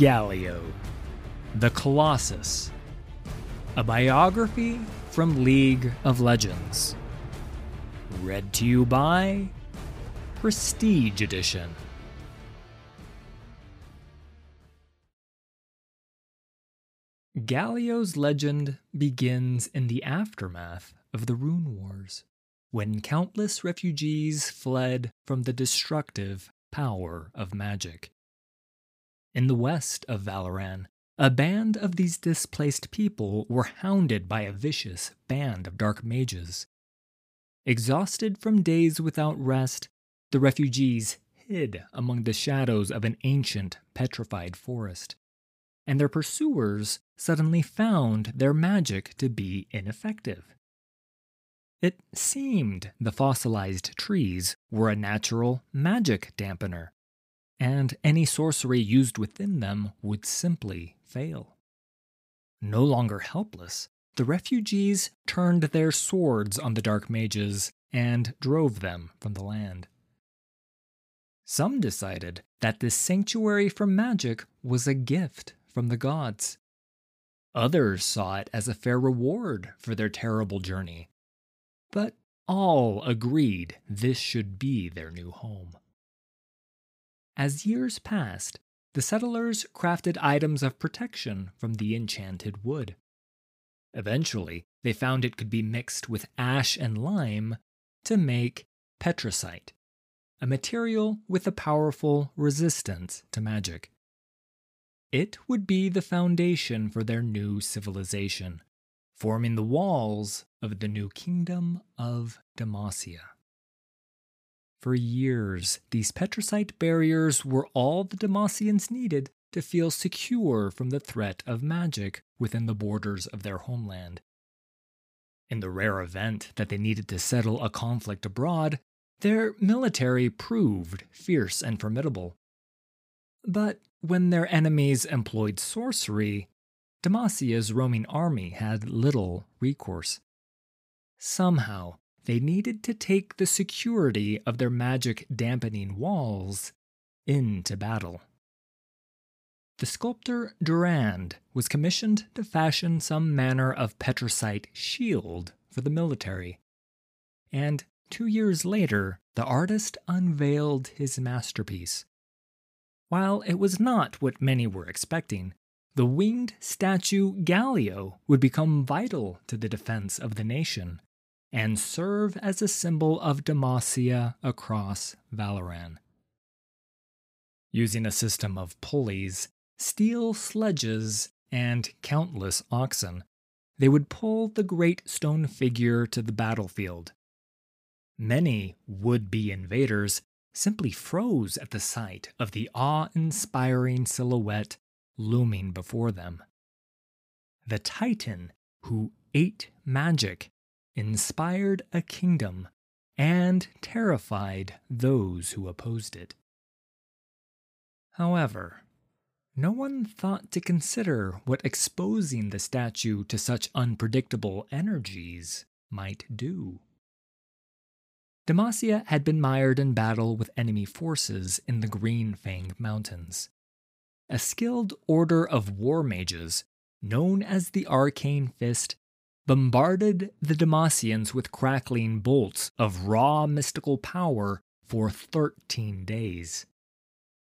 Galio, The Colossus, a biography from League of Legends. Read to you by Prestige Edition. Galio's legend begins in the aftermath of the Rune Wars, when countless refugees fled from the destructive power of magic. In the west of Valoran, a band of these displaced people were hounded by a vicious band of dark mages. Exhausted from days without rest, the refugees hid among the shadows of an ancient, petrified forest, and their pursuers suddenly found their magic to be ineffective. It seemed the fossilized trees were a natural magic dampener, and any sorcery used within them would simply fail. No longer helpless, the refugees turned their swords on the dark mages and drove them from the land. Some decided that this sanctuary from magic was a gift from the gods. Others saw it as a fair reward for their terrible journey. But all agreed this should be their new home. As years passed, the settlers crafted items of protection from the enchanted wood. Eventually, they found it could be mixed with ash and lime to make petricite, a material with a powerful resistance to magic. It would be the foundation for their new civilization, forming the walls of the new kingdom of Demacia. For years, these petricite barriers were all the Demacians needed to feel secure from the threat of magic within the borders of their homeland. In the rare event that they needed to settle a conflict abroad, their military proved fierce and formidable. But when their enemies employed sorcery, Demacia's roaming army had little recourse. Somehow, they needed to take the security of their magic dampening walls into battle. The sculptor Durand was commissioned to fashion some manner of petricite shield for the military. And two years later, the artist unveiled his masterpiece. While it was not what many were expecting, the winged statue Galio would become vital to the defense of the nation and serve as a symbol of Demacia across Valoran. Using a system of pulleys, steel sledges, and countless oxen, they would pull the great stone figure to the battlefield. Many would be invaders simply froze at the sight of the awe inspiring silhouette looming before them. The Titan who ate magic inspired a kingdom, and terrified those who opposed it. However, no one thought to consider what exposing the statue to such unpredictable energies might do. Demacia had been mired in battle with enemy forces in the Green Fang Mountains. A skilled order of war mages, known as the Arcane Fist, bombarded the Demacians with crackling bolts of raw mystical power for 13 days.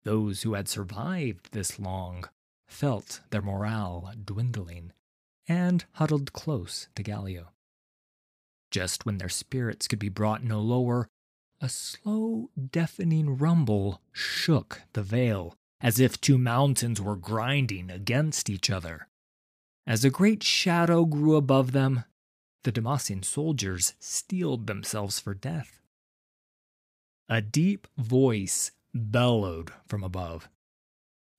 Those who had survived this long felt their morale dwindling and huddled close to Galio. Just when their spirits could be brought no lower, a slow, deafening rumble shook the vale as if two mountains were grinding against each other. As a great shadow grew above them, the Demacian soldiers steeled themselves for death. A deep voice bellowed from above.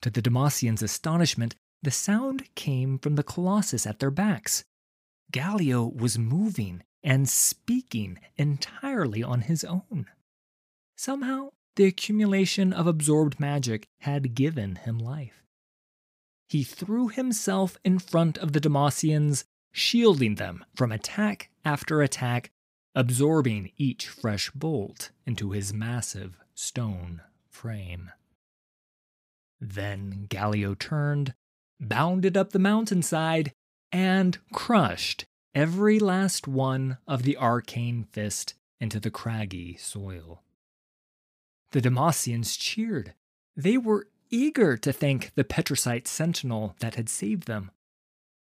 To the Demacians' astonishment, the sound came from the Colossus at their backs. Galio was moving and speaking entirely on his own. Somehow, the accumulation of absorbed magic had given him life. He threw himself in front of the Demacians, shielding them from attack after attack, absorbing each fresh bolt into his massive stone frame. Then Galio turned, bounded up the mountainside, and crushed every last one of the arcane fist into the craggy soil. The Demacians cheered. They were eager to thank the Petricite sentinel that had saved them.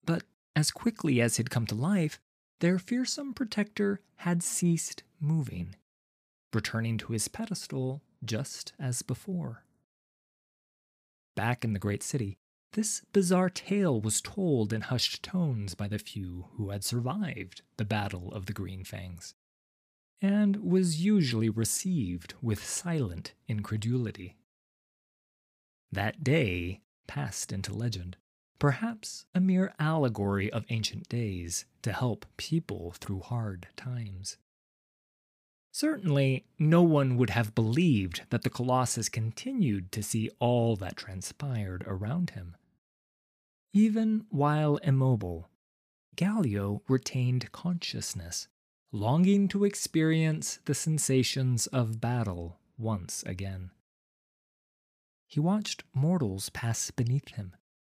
But as quickly as he'd come to life, their fearsome protector had ceased moving, returning to his pedestal just as before. Back in the great city, this bizarre tale was told in hushed tones by the few who had survived the Battle of the Green Fangs, and was usually received with silent incredulity. That day passed into legend, perhaps a mere allegory of ancient days to help people through hard times. Certainly, no one would have believed that the Colossus continued to see all that transpired around him. Even while immobile, Galio retained consciousness, longing to experience the sensations of battle once again. He watched mortals pass beneath him,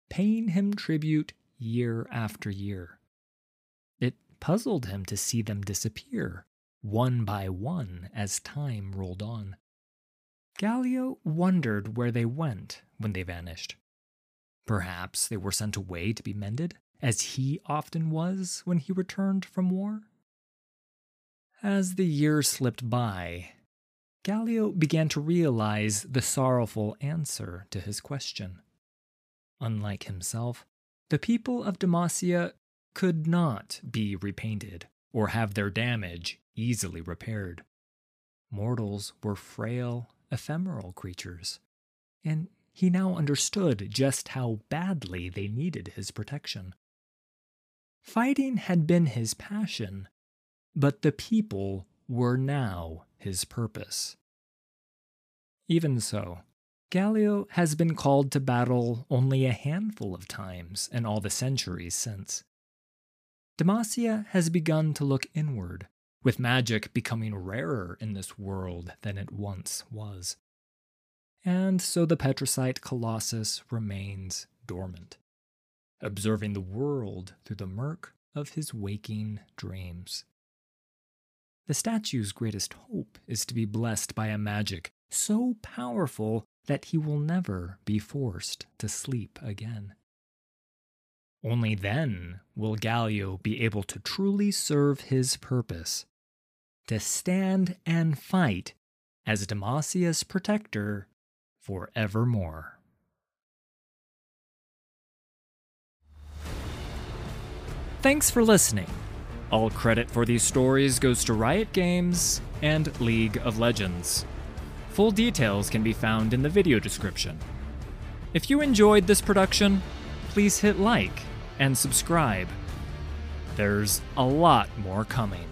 paying him tribute year after year. It puzzled him to see them disappear, one by one, as time rolled on. Galio wondered where they went when they vanished. Perhaps they were sent away to be mended, as he often was when he returned from war? As the years slipped by, Galio began to realize the sorrowful answer to his question. Unlike himself, the people of Demacia could not be repainted or have their damage easily repaired. Mortals were frail, ephemeral creatures, and he now understood just how badly they needed his protection. Fighting had been his passion, but the people were now his purpose. Even so, Galio has been called to battle only a handful of times in all the centuries since. Demacia has begun to look inward, with magic becoming rarer in this world than it once was and so the Petricite Colossus remains dormant, observing the world through the murk of his waking dreams. The statue's greatest hope is to be blessed by a magic so powerful that he will never be forced to sleep again. Only then will Galio be able to truly serve his purpose to stand and fight as Demacia's protector forevermore. Thanks for listening. All credit for these stories goes to Riot Games and League of Legends. Full details can be found in the video description. If you enjoyed this production, please hit like and subscribe. There's a lot more coming.